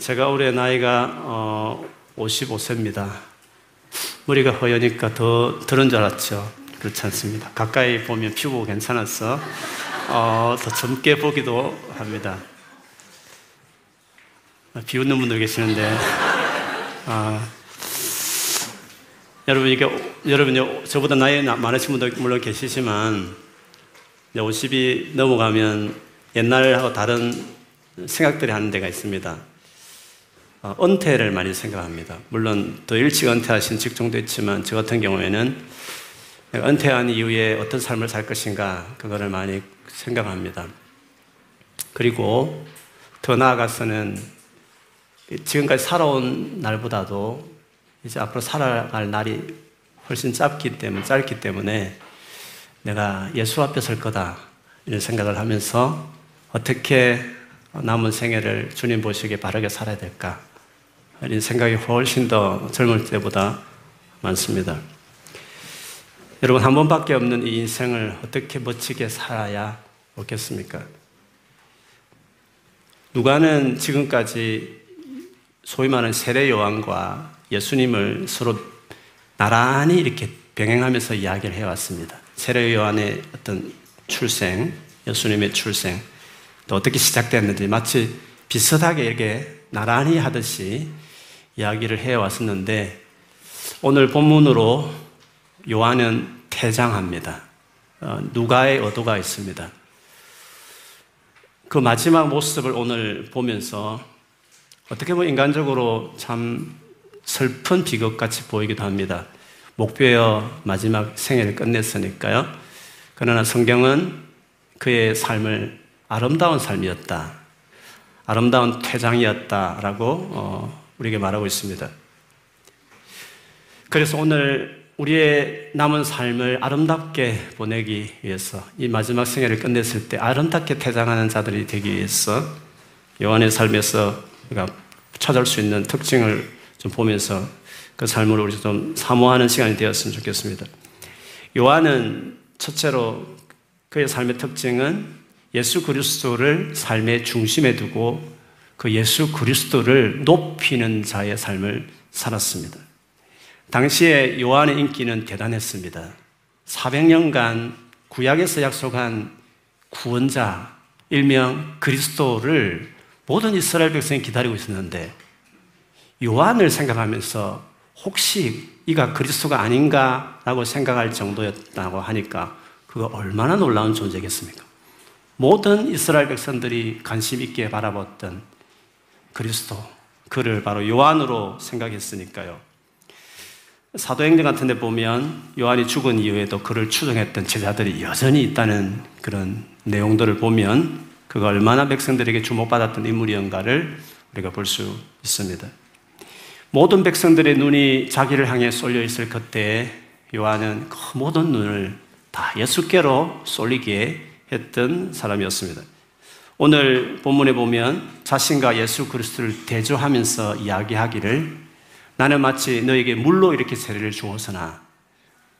제가 올해 나이가 어, 55세입니다. 머리가 허여니까 더 들은 줄 알았죠. 그렇지 않습니다. 가까이 보면 피부 괜찮아서 어, 더 젊게 보기도 합니다. 비웃는 분들 계시는데 아, 여러분 이게 여러분 저보다 나이 많으신 분들 물론 계시지만 50이 넘어가면 옛날하고 다른 생각들이 하는 데가 있습니다. 어, 은퇴를 많이 생각합니다. 물론 더 일찍 은퇴하신 직종도 있지만 저 같은 경우에는 은퇴한 이후에 어떤 삶을 살 것인가 그거를 많이 생각합니다. 그리고 더 나아가서는 지금까지 살아온 날보다도 이제 앞으로 살아갈 날이 훨씬 짧기 때문에 짧기 때문에 내가 예수 앞에 설 거다 이런 생각을 하면서 어떻게 남은 생애를 주님 보시기에 바르게 살아야 될까 이런 생각이 훨씬 더 젊을 때보다 많습니다. 여러분, 한 번밖에 없는 이 인생을 어떻게 멋지게 살아야 없겠습니까? 누가는 지금까지 소위 말하는 세례 요한과 예수님을 서로 나란히 이렇게 병행하면서 이야기를 해왔습니다. 세례 요한의 어떤 출생, 예수님의 출생, 또 어떻게 시작됐는지 마치 비슷하게 이렇게 나란히 하듯이 이야기를 해왔었는데 오늘 본문으로 요한은 퇴장합니다. 어, 누가의 의도가 있습니다. 그 마지막 모습을 오늘 보면서 어떻게 보면 인간적으로 참 슬픈 비극같이 보이기도 합니다. 목표여 마지막 생애를 끝냈으니까요. 그러나 성경은 그의 삶을 아름다운 삶이었다. 아름다운 퇴장이었다라고 어, 우리에게 말하고 있습니다. 그래서 오늘 우리의 남은 삶을 아름답게 보내기 위해서 이 마지막 생애를 끝냈을 때 아름답게 퇴장하는 자들이 되기 위해서 요한의 삶에서 우리가 찾을 수 있는 특징을 좀 보면서 그 삶을 우리 좀 사모하는 시간이 되었으면 좋겠습니다. 요한은 첫째로 그의 삶의 특징은 예수 그리스도를 삶의 중심에 두고 그 예수 그리스도를 높이는 자의 삶을 살았습니다. 당시에 요한의 인기는 대단했습니다. 400년간 구약에서 약속한 구원자, 일명 그리스도를 모든 이스라엘 백성이 기다리고 있었는데 요한을 생각하면서 혹시 이가 그리스도가 아닌가라고 생각할 정도였다고 하니까 그거 얼마나 놀라운 존재겠습니까? 모든 이스라엘 백성들이 관심 있게 바라봤던 그리스도, 그를 바로 요한으로 생각했으니까요. 사도행전 같은 데 보면 요한이 죽은 이후에도 그를 추종했던 제자들이 여전히 있다는 그런 내용들을 보면 그가 얼마나 백성들에게 주목받았던 인물이었가를 우리가 볼 수 있습니다. 모든 백성들의 눈이 자기를 향해 쏠려 있을 그때 요한은 그 모든 눈을 다 예수께로 쏠리게 했던 사람이었습니다. 오늘 본문에 보면 자신과 예수 그리스도를 대조하면서 이야기하기를 나는 마치 너에게 물로 이렇게 세례를 주었으나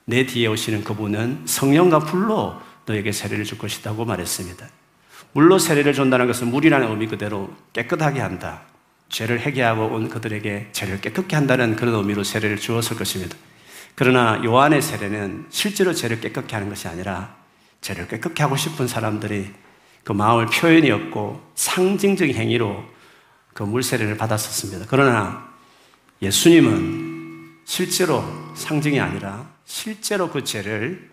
내 뒤에 오시는 그분은 성령과 불로 너에게 세례를 줄 것이라고 말했습니다. 물로 세례를 준다는 것은 물이라는 의미 그대로 깨끗하게 한다. 죄를 회개하고 온 그들에게 죄를 깨끗게 한다는 그런 의미로 세례를 주었을 것입니다. 그러나 요한의 세례는 실제로 죄를 깨끗게 하는 것이 아니라 죄를 깨끗게 하고 싶은 사람들이 그 마음을 표현이었고 상징적인 행위로 그 물세례를 받았었습니다. 그러나 예수님은 실제로 상징이 아니라 실제로 그 죄를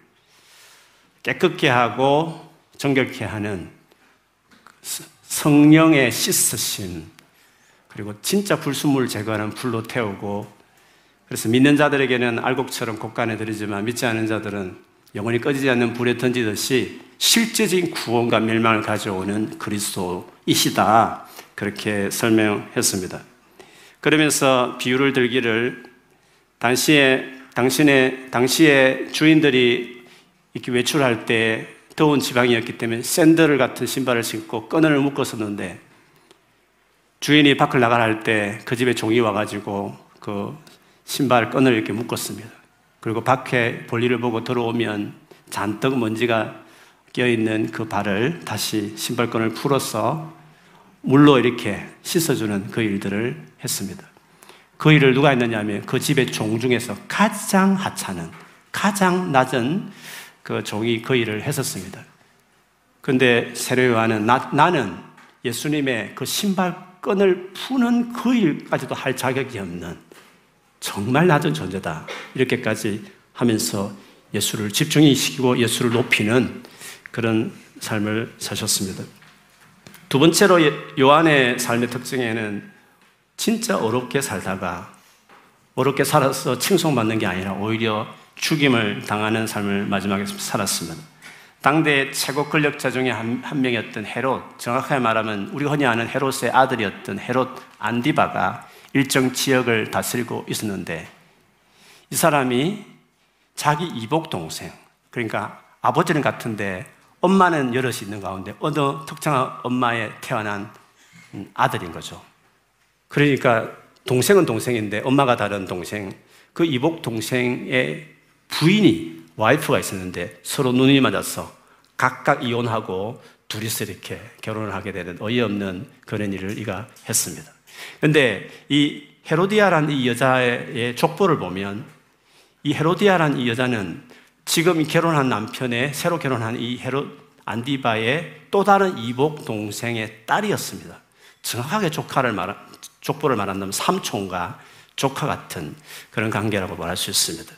깨끗게 하고 정결케 하는 성령의 씻으심 그리고 진짜 불순물 제거하는 불로 태우고 그래서 믿는 자들에게는 알곡처럼 곡간에 들이지만 믿지 않는 자들은 영원히 꺼지지 않는 불에 던지듯이 실제적인 구원과 멸망을 가져오는 그리스도이시다. 그렇게 설명했습니다. 그러면서 비유를 들기를 당시에 당신의 당시에 주인들이 이렇게 외출할 때 더운 지방이었기 때문에 샌들 같은 신발을 신고 끈을 묶었었는데 주인이 밖을 나가라 할 때 그 집에 종이 와가지고 그 신발 끈을 이렇게 묶었습니다. 그리고 밖에 볼일을 보고 들어오면 잔뜩 먼지가 껴있는 그 발을 다시 신발끈을 풀어서 물로 이렇게 씻어주는 그 일들을 했습니다. 그 일을 누가 했느냐 하면 그 집의 종 중에서 가장 하찮은, 가장 낮은 그 종이 그 일을 했었습니다. 근데 세례요한은 나, 나는 예수님의 그 신발끈을 푸는 그 일까지도 할 자격이 없는 정말 낮은 존재다. 이렇게까지 하면서 예수를 집중시키고 예수를 높이는 그런 삶을 사셨습니다. 두 번째로 요한의 삶의 특징에는 진짜 어렵게 살다가 어렵게 살아서 칭송받는 게 아니라 오히려 죽임을 당하는 삶을 마지막에 살았습니다. 당대 최고 권력자 중에 한, 한, 명이었던 헤롯, 정확하게 말하면 우리가 흔히 아는 헤롯의 아들이었던 헤롯 안디바가 일정 지역을 다스리고 있었는데 이 사람이 자기 이복 동생, 그러니까 아버지는 같은데 엄마는 여럿이 있는 가운데 어느 특정한 엄마에 태어난 아들인 거죠. 그러니까 동생은 동생인데 엄마가 다른 동생, 그 이복 동생의 부인이 와이프가 있었는데 서로 눈이 맞아서 각각 이혼하고 둘이서 이렇게 결혼을 하게 되는 어이없는 그런 일을 이가 했습니다. 그런데 이 헤로디아라는 이 여자의 족보를 보면 이 헤로디아라는 이 여자는 지금 결혼한 남편의 새로 결혼한 이 헤로 안디바의 또 다른 이복 동생의 딸이었습니다. 정확하게 조카를 말 족보를 말한다면 삼촌과 조카 같은 그런 관계라고 말할 수 있습니다.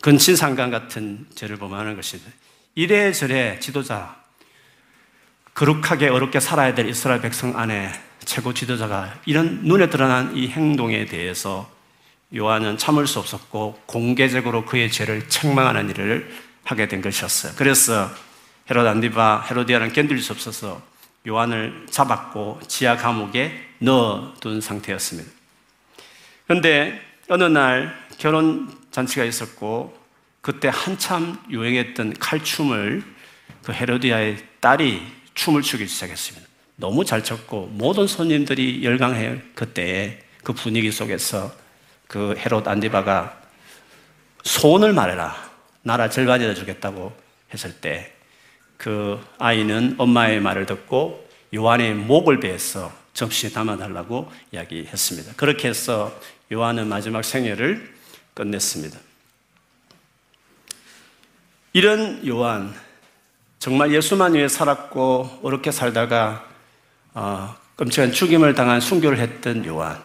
근친상간 같은 죄를 범하는 것입니다. 이래저래 지도자, 거룩하게 어렵게 살아야 될 이스라엘 백성 안에 최고 지도자가 이런 눈에 드러난 이 행동에 대해서 요한은 참을 수 없었고 공개적으로 그의 죄를 책망하는 일을 하게 된 것이었어요. 그래서 헤롯 안디바 헤로디아는 견딜 수 없어서 요한을 잡았고 지하 감옥에 넣어둔 상태였습니다. 그런데 어느 날 결혼 잔치가 있었고 그때 한참 유행했던 칼춤을 그 헤로디아의 딸이 춤을 추기 시작했습니다. 너무 잘 췄고 모든 손님들이 열광해 그때 그 분위기 속에서 그 헤롯 안디바가 소원을 말해라. 나라 절반이라 주겠다고 했을 때 그 아이는 엄마의 말을 듣고 요한의 목을 베서 접시에 담아달라고 이야기했습니다. 그렇게 해서 요한은 마지막 생애를 끝냈습니다. 이런 요한, 정말 예수만 위해 살았고 어렵게 살다가 어, 끔찍한 죽임을 당한 순교를 했던 요한.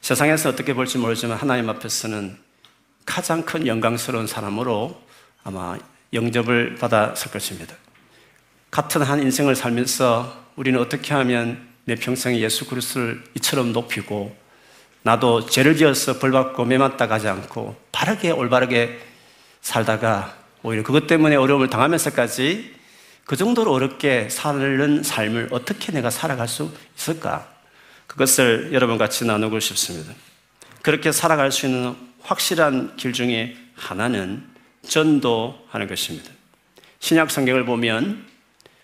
세상에서 어떻게 볼지 모르지만 하나님 앞에서는 가장 큰 영광스러운 사람으로 아마 영접을 받았을 것입니다. 같은 한 인생을 살면서 우리는 어떻게 하면 내 평생에 예수 그리스도를 이처럼 높이고 나도 죄를 지어서 벌받고 매맞다 가지 않고 바르게 올바르게 살다가 오히려 그것 때문에 어려움을 당하면서까지 그 정도로 어렵게 사는 삶을 어떻게 내가 살아갈 수 있을까? 그것을 여러분 같이 나누고 싶습니다. 그렇게 살아갈 수 있는 확실한 길 중에 하나는 전도하는 것입니다. 신약 성경을 보면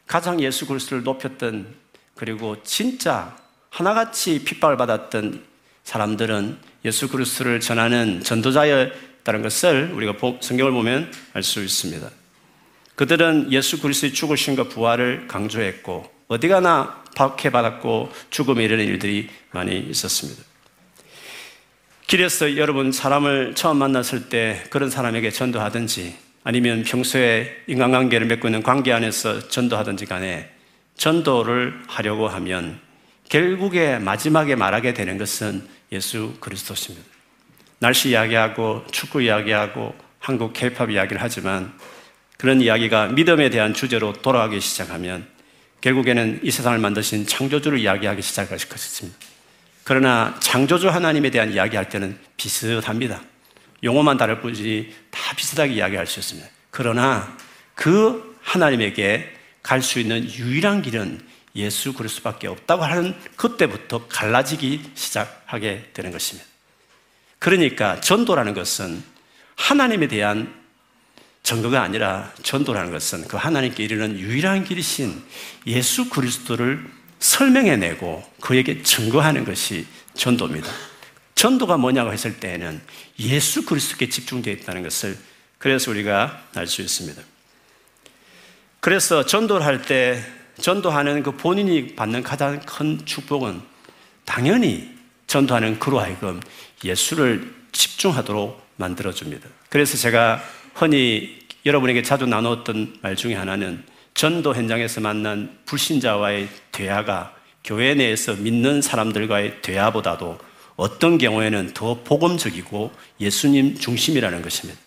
가장 예수 그리스도를 높였던 그리고 진짜 하나같이 핍박을 받았던 사람들은 예수 그리스도를 전하는 전도자였다는 것을 우리가 성경을 보면 알 수 있습니다. 그들은 예수 그리스도의 죽으심과 부활을 강조했고 어디 가나 박해받았고 죽음에 이르는 일들이 많이 있었습니다. 길에서 여러분 사람을 처음 만났을 때 그런 사람에게 전도하든지 아니면 평소에 인간관계를 맺고 있는 관계 안에서 전도하든지 간에 전도를 하려고 하면 결국에 마지막에 말하게 되는 것은 예수 그리스도십니다. 날씨 이야기하고 축구 이야기하고 한국 케이팝 이야기를 하지만 그런 이야기가 믿음에 대한 주제로 돌아가기 시작하면 결국에는 이 세상을 만드신 창조주를 이야기하기 시작할 것입니다. 그러나 창조주 하나님에 대한 이야기할 때는 비슷합니다. 용어만 다를 뿐이지 다 비슷하게 이야기할 수 있습니다. 그러나 그 하나님에게 갈 수 있는 유일한 길은 예수 그리스도밖에 없다고 하는 그때부터 갈라지기 시작하게 되는 것입니다. 그러니까 전도라는 것은 하나님에 대한 전도가 아니라 전도라는 것은 그 하나님께 이르는 유일한 길이신 예수 그리스도를 설명해내고 그에게 증거하는 것이 전도입니다. 전도가 뭐냐고 했을 때에는 예수 그리스도께 집중되어 있다는 것을 그래서 우리가 알 수 있습니다. 그래서 전도를 할 때 전도하는 그 본인이 받는 가장 큰 축복은 당연히 전도하는 그로 하여금 예수를 집중하도록 만들어줍니다. 그래서 제가 흔히 여러분에게 자주 나누었던 말 중에 하나는 전도 현장에서 만난 불신자와의 대화가 교회 내에서 믿는 사람들과의 대화보다도 어떤 경우에는 더 복음적이고 예수님 중심이라는 것입니다.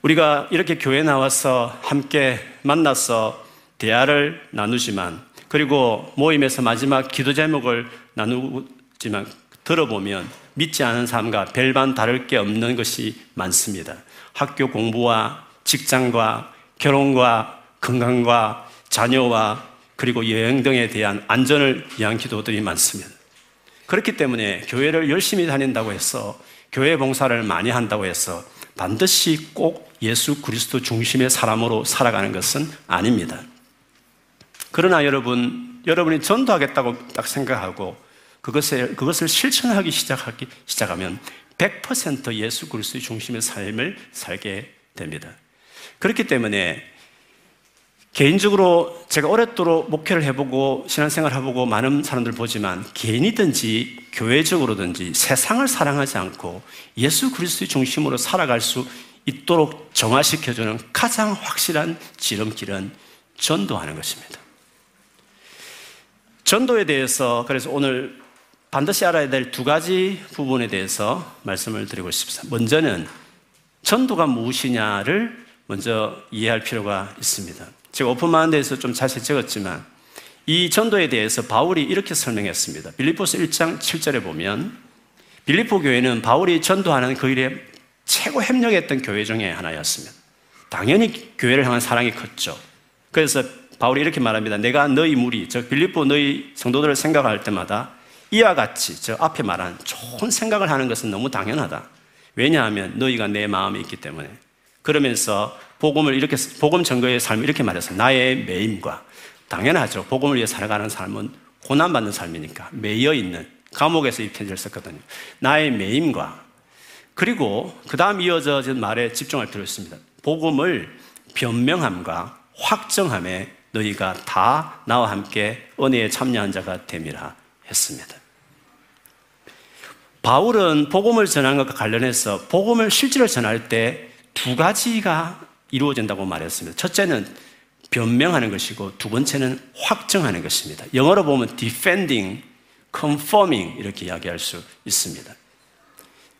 우리가 이렇게 교회 나와서 함께 만나서 대화를 나누지만 그리고 모임에서 마지막 기도 제목을 나누지만 들어보면 믿지 않은 사람과 별반 다를 게 없는 것이 많습니다. 학교 공부와 직장과 결혼과 건강과 자녀와 그리고 여행 등에 대한 안전을 위한 기도들이 많습니다. 그렇기 때문에 교회를 열심히 다닌다고 해서 교회 봉사를 많이 한다고 해서 반드시 꼭 예수 그리스도 중심의 사람으로 살아가는 것은 아닙니다. 그러나 여러분, 여러분이 전도하겠다고 딱 생각하고 그것을, 그것을 실천하기 시작하기, 시작하면 100% 예수 그리스도의 중심의 삶을 살게 됩니다. 그렇기 때문에 개인적으로 제가 오랫도록 목회를 해보고 신앙생활 해보고 많은 사람들 보지만 개인이든지 교회적으로든지 세상을 사랑하지 않고 예수 그리스도의 중심으로 살아갈 수 있도록 정화시켜주는 가장 확실한 지름길은 전도하는 것입니다. 전도에 대해서 그래서 오늘 반드시 알아야 될 두 가지 부분에 대해서 말씀을 드리고 싶습니다. 먼저는 전도가 무엇이냐를 먼저 이해할 필요가 있습니다. 제가 오픈마인드에서 좀 자세히 적었지만 이 전도에 대해서 바울이 이렇게 설명했습니다. 빌리포스 1장 7절에 보면 빌리포 교회는 바울이 전도하는 그 일에 최고 협력했던 교회 중에 하나였습니다. 당연히 교회를 향한 사랑이 컸죠. 그래서 바울이 이렇게 말합니다. 내가 너희 무리, 저 빌리포 너희 성도들을 생각할 때마다 이와 같이 저 앞에 말한 좋은 생각을 하는 것은 너무 당연하다. 왜냐하면 너희가 내 마음에 있기 때문에. 그러면서 복음을 이렇게 복음 증거의 삶을 이렇게 말해서 나의 매임과 당연하죠. 복음을 위해 살아가는 삶은 고난 받는 삶이니까 매여 있는 감옥에서 이 편지를 썼거든요. 나의 매임과 그리고 그 다음 이어진 말에 집중할 필요 있습니다. 복음을 변명함과 확정함에 너희가 다 나와 함께 은혜에 참여한 자가 됨이라 했습니다. 바울은 복음을 전하는 것과 관련해서 복음을 실제로 전할 때 두 가지가 이루어진다고 말했습니다. 첫째는 변명하는 것이고 두 번째는 확정하는 것입니다. 영어로 보면 defending, confirming 이렇게 이야기할 수 있습니다.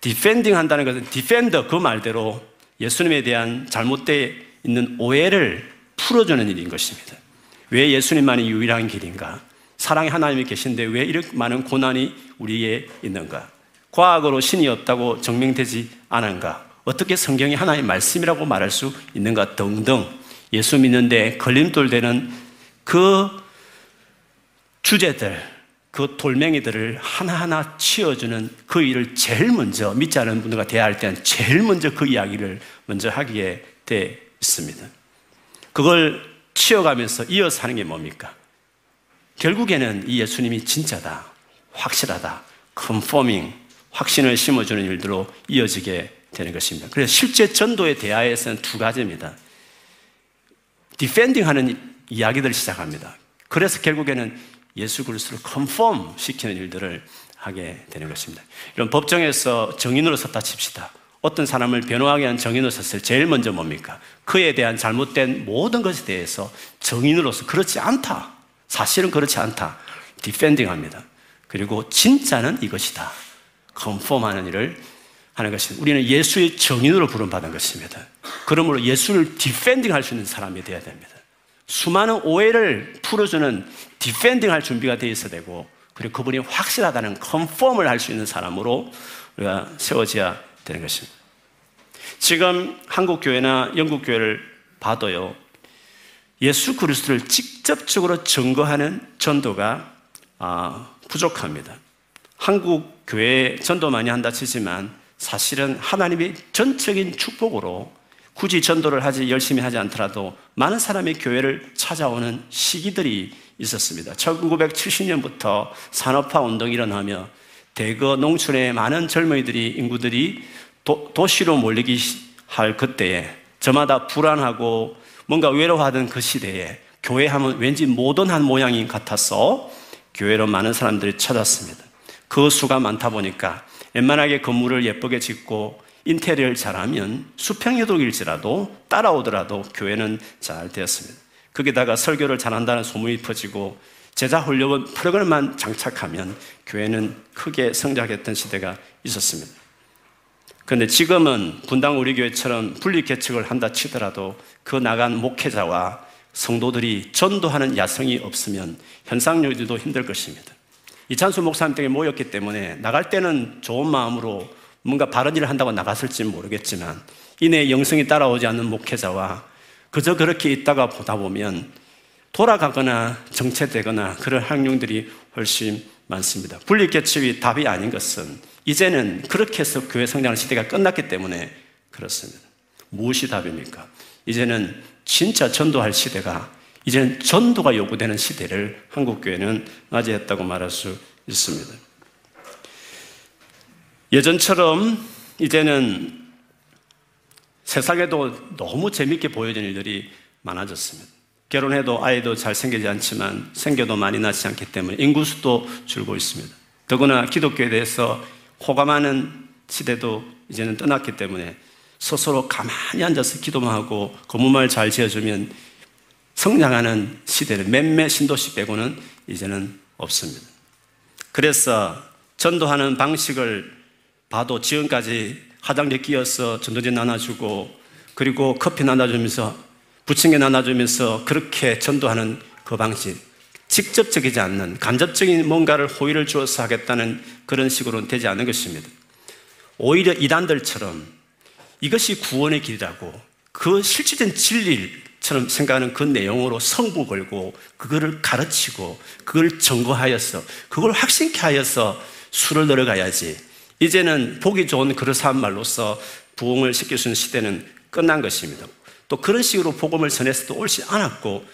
defending 한다는 것은 defender 그 말대로 예수님에 대한 잘못되어 있는 오해를 풀어주는 일인 것입니다. 왜 예수님만이 유일한 길인가? 사랑의 하나님이 계신데 왜 이렇게 많은 고난이 우리에 있는가? 과학으로 신이 없다고 증명되지 않은가? 어떻게 성경이 하나님의 말씀이라고 말할 수 있는가 등등 예수 믿는데 걸림돌 되는 그 주제들, 그 돌멩이들을 하나하나 치워주는 그 일을 제일 먼저 믿지 않은 분들과 대화할 때는 제일 먼저 그 이야기를 먼저 하기에 돼 있습니다. 그걸 치워가면서 이어서 하는 게 뭡니까? 결국에는 이 예수님이 진짜다, 확실하다, 컨포밍, 확신을 심어주는 일들로 이어지게 되는 것입니다. 그래서 실제 전도의 대화에서는 두 가지입니다. defending 하는 이야기들을 시작합니다. 그래서 결국에는 예수 그리스도를 confirm 시키는 일들을 하게 되는 것입니다. 이런 법정에서 증인으로 섰다 칩시다. 어떤 사람을 변호하게 한 증인으로 섰을 제일 먼저 뭡니까? 그에 대한 잘못된 모든 것에 대해서 증인으로서 그렇지 않다. 사실은 그렇지 않다. defending 합니다. 그리고 진짜는 이것이다. confirm하는 일을 하는 것입니다. 우리는 예수의 증인으로 부름받은 것입니다. 그러므로 예수를 defending 할 수 있는 사람이 되어야 됩니다. 수많은 오해를 풀어주는 defending 할 준비가 되어 있어야 되고, 그리고 그분이 확실하다는 confirm을 할 수 있는 사람으로 우리가 세워져야 되는 것입니다. 지금 한국 교회나 영국 교회를 봐도요, 예수 그리스도를 직접적으로 증거하는 전도가 아, 부족합니다. 한국 교회 전도 많이 한다 치지만 사실은 하나님의 전적인 축복으로 굳이 전도를 하지 열심히 하지 않더라도 많은 사람이 교회를 찾아오는 시기들이 있었습니다. 1970년부터 산업화 운동이 일어나며 대거 농촌의 많은 젊은이들이 인구들이 도, 도시로 몰리기 할 그때에 저마다 불안하고 뭔가 외로워하던 그 시대에 교회 하면 왠지 모던한 모양인 같아서 교회로 많은 사람들이 찾았습니다. 그 수가 많다 보니까 웬만하게 건물을 예쁘게 짓고 인테리어를 잘하면 수평여독일지라도 따라오더라도 교회는 잘 되었습니다. 거기다가 설교를 잘한다는 소문이 퍼지고 제자 훈련은 프로그램만 장착하면 교회는 크게 성장했던 시대가 있었습니다. 그런데 지금은 분당 우리 교회처럼 분리 개척을 한다 치더라도 그 나간 목회자와 성도들이 전도하는 야성이 없으면 현상 유지도 힘들 것입니다. 이찬수 목사님 댁에 모였기 때문에 나갈 때는 좋은 마음으로 뭔가 바른 일을 한다고 나갔을지 모르겠지만 이내 영성이 따라오지 않는 목회자와 그저 그렇게 있다가 보다 보면 돌아가거나 정체되거나 그런 학령들이 훨씬 많습니다. 분리개척이 답이 아닌 것은 이제는 그렇게 해서 교회 성장의 시대가 끝났기 때문에 그렇습니다. 무엇이 답입니까? 이제는 진짜 전도할 시대가 이제는 전도가 요구되는 시대를 한국교회는 맞이했다고 말할 수 있습니다. 예전처럼 이제는 세상에도 너무 재밌게 보여지는 일들이 많아졌습니다. 결혼해도 아이도 잘 생기지 않지만 생겨도 많이 나지 않기 때문에 인구수도 줄고 있습니다. 더구나 기독교에 대해서 호감하는 시대도 이제는 떠났기 때문에 스스로 가만히 앉아서 기도만 하고 건물만 잘 지어주면 성장하는 시대는 몇몇 신도시 빼고는 이제는 없습니다. 그래서 전도하는 방식을 봐도 지금까지 화장대 끼어서 전도제 나눠주고 그리고 커피 나눠주면서 부침개 나눠주면서 그렇게 전도하는 그 방식 직접적이지 않는 간접적인 뭔가를 호의를 주어서 하겠다는 그런 식으로는 되지 않는 것입니다. 오히려 이단들처럼 이것이 구원의 길이라고 그 실질적인 진리 처럼 생각하는 그 내용으로 성부 걸고 그거를 가르치고 그걸 증거하여서 그걸 확신케 하여서 술을 늘어가야지 이제는 보기 좋은 그러한 말로서 부흥을 시킬 수 있는 시대는 끝난 것입니다. 또 그런 식으로 복음을 전해서도 옳지 않았고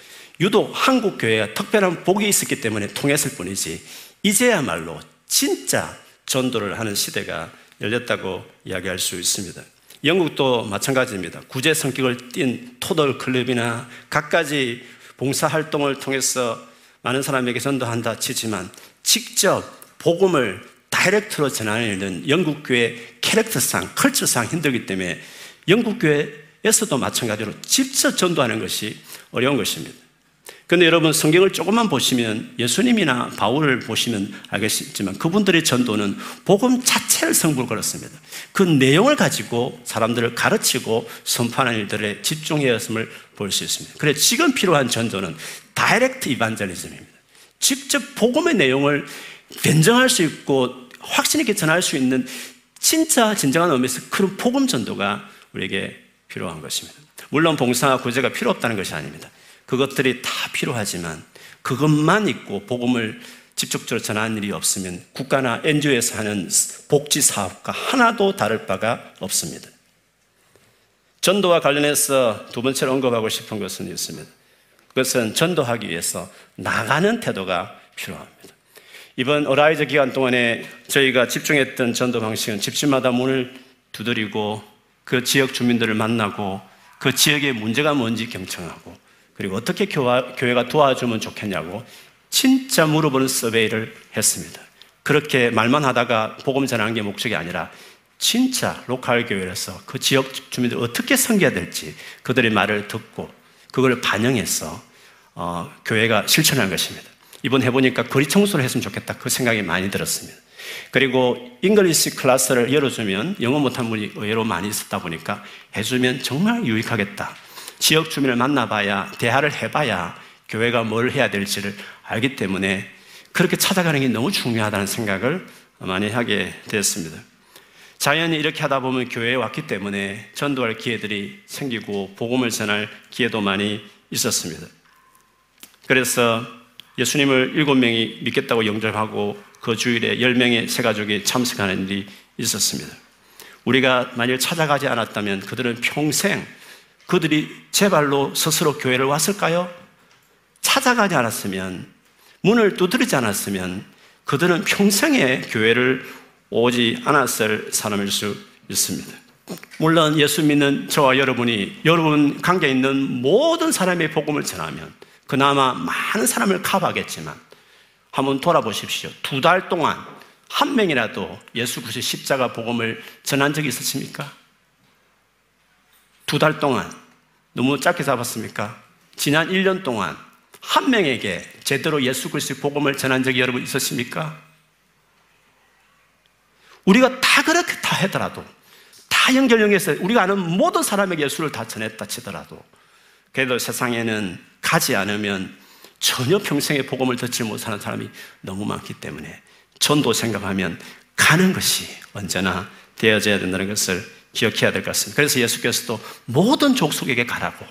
유독 한국 교회가 특별한 복이 있었기 때문에 통했을 뿐이지 이제야말로 진짜 전도를 하는 시대가 열렸다고 이야기할 수 있습니다. 영국도 마찬가지입니다. 구제 성격을 띤 토덜 클럽이나 각가지 봉사 활동을 통해서 많은 사람에게 전도한다 치지만 직접 복음을 다이렉트로 전하는 영국 교회 캐릭터상, 컬처상 힘들기 때문에 영국 교회에서도 마찬가지로 직접 전도하는 것이 어려운 것입니다. 근데 여러분 성경을 조금만 보시면 예수님이나 바울을 보시면 알겠지만 그분들의 전도는 복음 자체를 성불 걸었습니다. 그 내용을 가지고 사람들을 가르치고 선포하는 일들에 집중해었음을 볼 수 있습니다. 그래 지금 필요한 전도는 다이렉트 이반젤리즘입니다. 직접 복음의 내용을 변정할 수 있고 확신 있게 전할 수 있는 진짜 진정한 의미에서 그런 복음 전도가 우리에게 필요한 것입니다. 물론 봉사와 구제가 필요 없다는 것이 아닙니다. 그것들이 다 필요하지만 그것만 있고 복음을 직접적으로 전하는 일이 없으면 국가나 NGO에서 하는 복지 사업과 하나도 다를 바가 없습니다. 전도와 관련해서 두 번째로 언급하고 싶은 것은 있습니다. 그것은 전도하기 위해서 나가는 태도가 필요합니다. 이번 Arise 기간 동안에 저희가 집중했던 전도 방식은 집집마다 문을 두드리고 그 지역 주민들을 만나고 그 지역의 문제가 뭔지 경청하고 그리고 어떻게 교회가 도와주면 좋겠냐고 진짜 물어보는 서베이를 했습니다. 그렇게 말만 하다가 복음 전하는 게 목적이 아니라 진짜 로컬 교회에서 그 지역 주민들 어떻게 섬겨야 될지 그들의 말을 듣고 그걸 반영해서 어, 교회가 실천한 것입니다. 이번 해보니까 거리 청소를 했으면 좋겠다 그 생각이 많이 들었습니다. 그리고 English class를 열어주면 영어 못한 분이 의외로 많이 있었다 보니까 해주면 정말 유익하겠다. 지역 주민을 만나봐야 대화를 해봐야 교회가 뭘 해야 될지를 알기 때문에 그렇게 찾아가는 게 너무 중요하다는 생각을 많이 하게 되었습니다. 자연히 이렇게 하다 보면 교회에 왔기 때문에 전도할 기회들이 생기고 복음을 전할 기회도 많이 있었습니다. 그래서 예수님을 일곱 명이 믿겠다고 영접하고 그 주일에 열 명의 세 가족이 참석하는 일이 있었습니다. 우리가 만일 찾아가지 않았다면 그들은 평생 그들이 제 발로 스스로 교회를 왔을까요? 찾아가지 않았으면, 문을 두드리지 않았으면 그들은 평생에 교회를 오지 않았을 사람일 수 있습니다. 물론 예수 믿는 저와 여러분이 여러분 관계 있는 모든 사람의 복음을 전하면 그나마 많은 사람을 커버하겠지만 한번 돌아보십시오. 두 달 동안 한 명이라도 예수 그리스도의 십자가 복음을 전한 적이 있으십니까? 두 달 동안 너무 짧게 잡았습니까? 지난 1년 동안 한 명에게 제대로 예수 그리스도의 복음을 전한 적이 여러분 있으십니까? 우리가 다 그렇게 다 하더라도 다 연결 연결해서 우리가 아는 모든 사람에게 예수를 다 전했다 치더라도 그래도 세상에는 가지 않으면 전혀 평생에 복음을 듣지 못하는 사람이 너무 많기 때문에 전도 생각하면 가는 것이 언제나 되어져야 된다는 것을 기억해야 될 것 같습니다. 그래서 예수께서도 모든 족속에게 가라고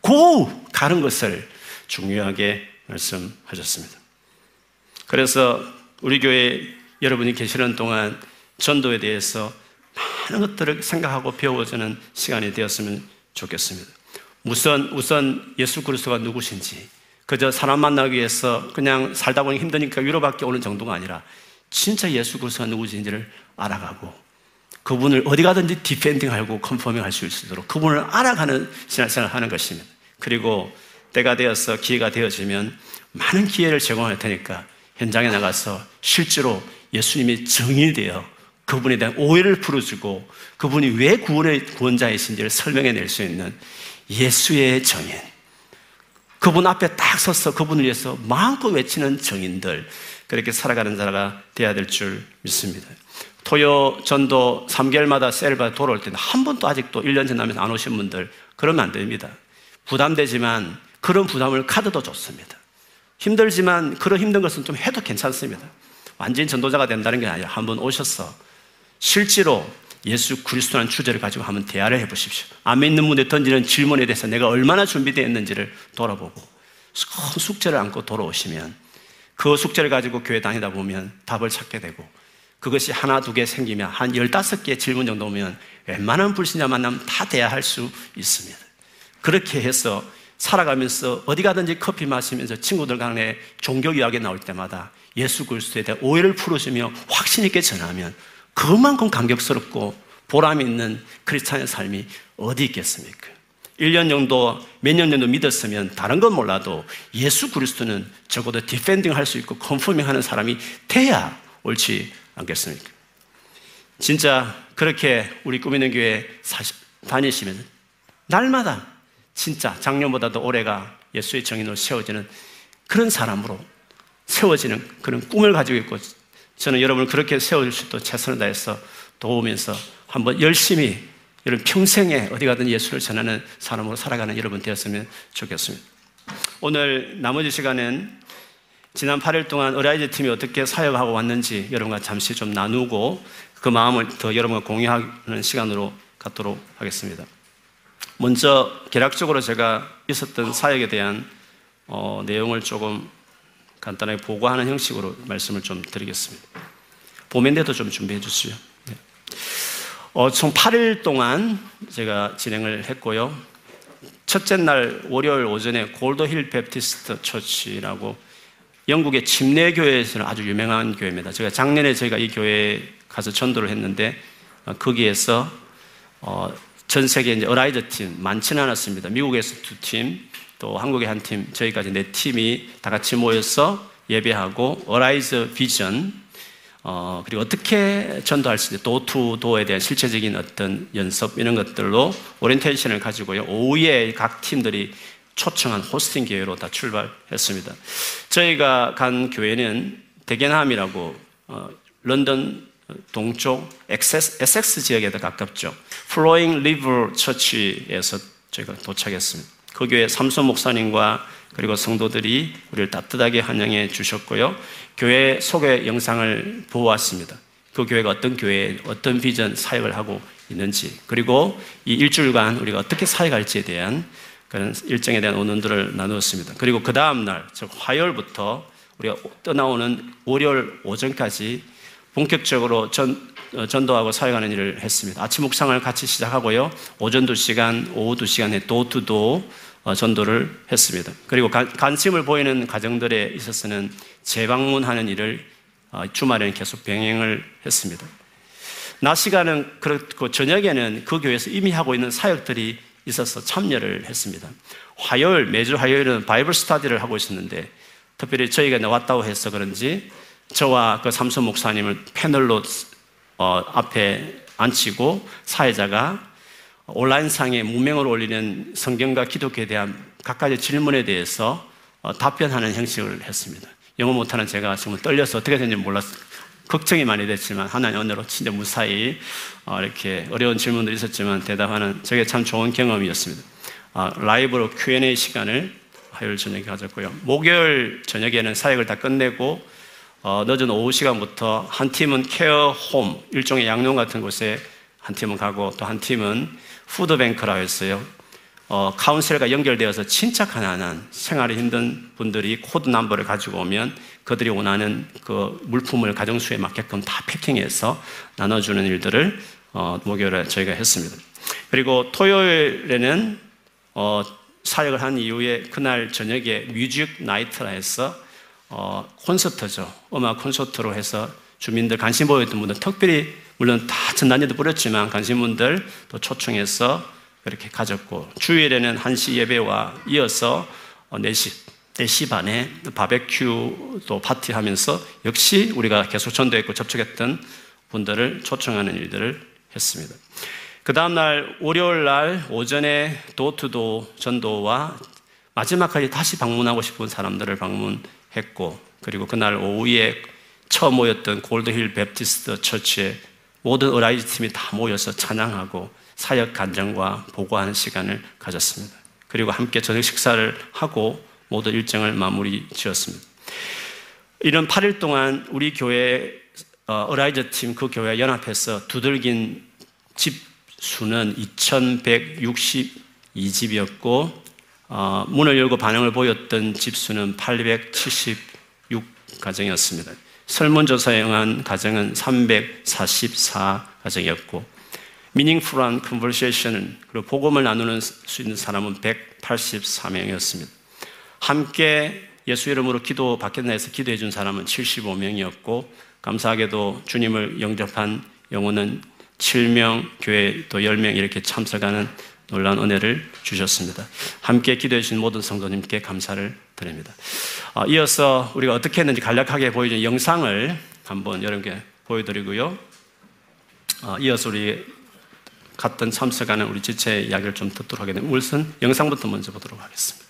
고 가는 것을 중요하게 말씀하셨습니다. 그래서 우리 교회 여러분이 계시는 동안 전도에 대해서 많은 것들을 생각하고 배워주는 시간이 되었으면 좋겠습니다. 우선 우선 예수 그리스도가 누구신지 그저 사람 만나기 위해서 그냥 살다 보니 힘드니까 위로받기 오는 정도가 아니라 진짜 예수 그리스도가 누구신지를 알아가고 그분을 어디 가든지 디펜딩하고 컨퍼밍 할 수 있도록 그분을 알아가는 신앙생활을 하는 것입니다. 그리고 때가 되어서 기회가 되어지면 많은 기회를 제공할 테니까 현장에 나가서 실제로 예수님이 정의 되어 그분에 대한 오해를 풀어주고 그분이 왜 구원의 구원자이신지를 설명해 낼 수 있는 예수의 정인, 그분 앞에 딱 서서 그분을 위해서 마음껏 외치는 정인들, 그렇게 살아가는 자가 되어야 될 줄 믿습니다. 토요 전도 3개월마다 셀바 돌아올 때는 한 번도 아직도 1년 지나면서 안 오신 분들, 그러면 안 됩니다. 부담되지만 그런 부담을 카드도 좋습니다. 힘들지만 그런 힘든 것은 좀 해도 괜찮습니다. 완전히 전도자가 된다는 게 아니라 한 번 오셔서 실제로 예수 그리스도라는 주제를 가지고 한번 대화를 해보십시오. 안 믿는 분에 던지는 질문에 대해서 내가 얼마나 준비되어 있는지를 돌아보고 큰 숙제를 안고 돌아오시면 그 숙제를 가지고 교회 다니다 보면 답을 찾게 되고 그것이 하나 두 개 생기면 한 열다섯 개 질문 정도 오면 웬만한 불신자 만나면 다 대화할 수 있습니다. 그렇게 해서 살아가면서 어디 가든지 커피 마시면서 친구들 간에 종교 이야기 나올 때마다 예수 그리스도에 대한 오해를 풀어주며 확신 있게 전하면 그만큼 감격스럽고 보람 있는 크리스찬의 삶이 어디 있겠습니까? 1년 정도, 몇 년 정도 믿었으면 다른 건 몰라도 예수 그리스도는 적어도 defending 할 수 있고 confirming 하는 사람이 돼야 옳지 않겠습니까? 진짜 그렇게 우리 꿈이 있는 교회 다니시면 날마다 진짜 작년보다도 올해가 예수의 증인으로 세워지는 그런 사람으로 세워지는 그런 꿈을 가지고 있고 저는 여러분을 그렇게 세워줄 수 있도록 최선을 다해서 도우면서 한번 열심히 여러분 평생에 어디 가든 예수를 전하는 사람으로 살아가는 여러분 되었으면 좋겠습니다. 오늘 나머지 시간은 지난 8일 동안 Arise 팀이 어떻게 사역하고 왔는지 여러분과 잠시 좀 나누고 그 마음을 더 여러분과 공유하는 시간으로 갖도록 하겠습니다. 먼저 개략적으로 제가 있었던 사역에 대한 어, 내용을 조금 간단하게 보고하는 형식으로 말씀을 좀 드리겠습니다. 봄인데도 좀 준비해 주시죠. 네. 어, 총 8일 동안 제가 진행을 했고요. 첫째 날 월요일 오전에 Gold Hill Baptist Church라고 영국의 침례교회에서는 아주 유명한 교회입니다. 제가 작년에 저희가 이 교회에 가서 전도를 했는데 어, 거기에서 어, 전 세계 이제 Ariser 팀 많지는 않았습니다. 미국에서 두 팀, 또 한국의 한 팀, 저희까지 네 팀이 다 같이 모여서 예배하고 Arise 비전 어, 그리고 어떻게 전도할 수 있는지 도투도에 대한 실체적인 어떤 연습 이런 것들로 오리엔테이션을 가지고요. 오후에 각 팀들이 초청한 hosting 교회로 다 출발했습니다. 저희가 간 교회는 데겐함이라고 어, 런던 동쪽 에섹스 지역에 더 가깝죠. Flowing River Church에서 저희가 도착했습니다. 그 교회 삼소 목사님과 그리고 성도들이 우리를 따뜻하게 환영해 주셨고요. 교회 소개 영상을 보았습니다. 그 교회가 어떤 교회, 어떤 비전 사역을 하고 있는지, 그리고 이 일주일간 우리가 어떻게 사역할지에 대한 그런 일정에 대한 의논들을 나누었습니다. 그리고 그 다음날, 즉 화요일부터 우리가 떠나오는 월요일 오전까지 본격적으로 전, 어, 전도하고 사역하는 일을 했습니다. 아침 묵상을 같이 시작하고요. 오전 2시간, 오후 2시간에 도투도 어, 전도를 했습니다. 그리고 관심을 보이는 가정들에 있어서는 재방문하는 일을 어, 주말에는 계속 병행을 했습니다. 낮 시간은 그렇고 저녁에는 그 교회에서 이미 하고 있는 사역들이 있어서 참여를 했습니다. 화요일, 매주 화요일은 바이블 스타디를 하고 있었는데 특별히 저희가 나왔다고 해서 그런지 저와 그 삼선 목사님을 패널로 어, 앞에 앉히고 사회자가 온라인상에 무명을 올리는 성경과 기독교에 대한 각가지 질문에 대해서 어, 답변하는 형식을 했습니다. 영어 못하는 제가 정말 떨려서 어떻게 되는지 몰랐어요. 걱정이 많이 됐지만 하나님 은혜로 진짜 무사히 어, 이렇게 어려운 질문들이 있었지만 대답하는 저게 참 좋은 경험이었습니다. 어, 라이브로 Q&A 시간을 화요일 저녁에 가졌고요. 목요일 저녁에는 사역을 다 끝내고 어, 늦은 오후 시간부터 한 팀은 케어 홈 일종의 양용 같은 곳에 한 팀은 가고 또 한 팀은 푸드뱅크라고 했어요. 어, council과 연결되어서 진짜 가난한 생활이 힘든 분들이 코드 넘버를 가지고 오면 그들이 원하는 그 물품을 가정수에 맞게끔 다 패킹해서 나눠주는 일들을 어, 목요일에 저희가 했습니다. 그리고 토요일에는 어, 사역을 한 이후에 그날 저녁에 music night라 해서 어, 콘서트죠. 음악 콘서트로 해서 주민들 관심 보였던 분들 특별히 물론 다 전단지도 뿌렸지만 관심분들 또 초청해서 그렇게 가졌고 주일에는 1시 예배와 이어서 4시, 어, 4시 반에 바베큐도 파티하면서 역시 우리가 계속 전도했고 접촉했던 분들을 초청하는 일들을 했습니다. 그 다음날 월요일 날 오전에 도투도 전도와 마지막까지 다시 방문하고 싶은 사람들을 방문했고 그리고 그날 오후에 처음 모였던 골드힐 베프티스트 처치에 모든 Arise 팀이 다 모여서 찬양하고 사역 간증과 보고하는 시간을 가졌습니다. 그리고 함께 저녁 식사를 하고 모든 일정을 마무리 지었습니다. 이런 8일 동안 우리 교회 어, Ariser 팀 그 교회 연합해서 두들긴 집 수는 2,162집이었고 어, 문을 열고 반응을 보였던 집 수는 876 가정이었습니다. 설문조사에 응한 가정은 344 가정이었고 미닝풀한 컨버세이션을 그리고 복음을 나누는 수 있는 사람은 184명이었습니다. 함께 예수 이름으로 기도 받겠나 해서 기도해 준 사람은 75명이었고 감사하게도 주님을 영접한 영혼은 7명, 교회 또 10명 이렇게 참석하는 놀라운 은혜를 주셨습니다. 함께 기도해 주신 모든 성도님께 감사를 드립니다. 어, 이어서 우리가 어떻게 했는지 간략하게 보여준 영상을 한번 여러분께 보여드리고요. 어, 이어서 우리 갔던 참석하는 우리 지체 이야기를 좀 듣도록 하겠습니다. 우선 영상부터 먼저 보도록 하겠습니다.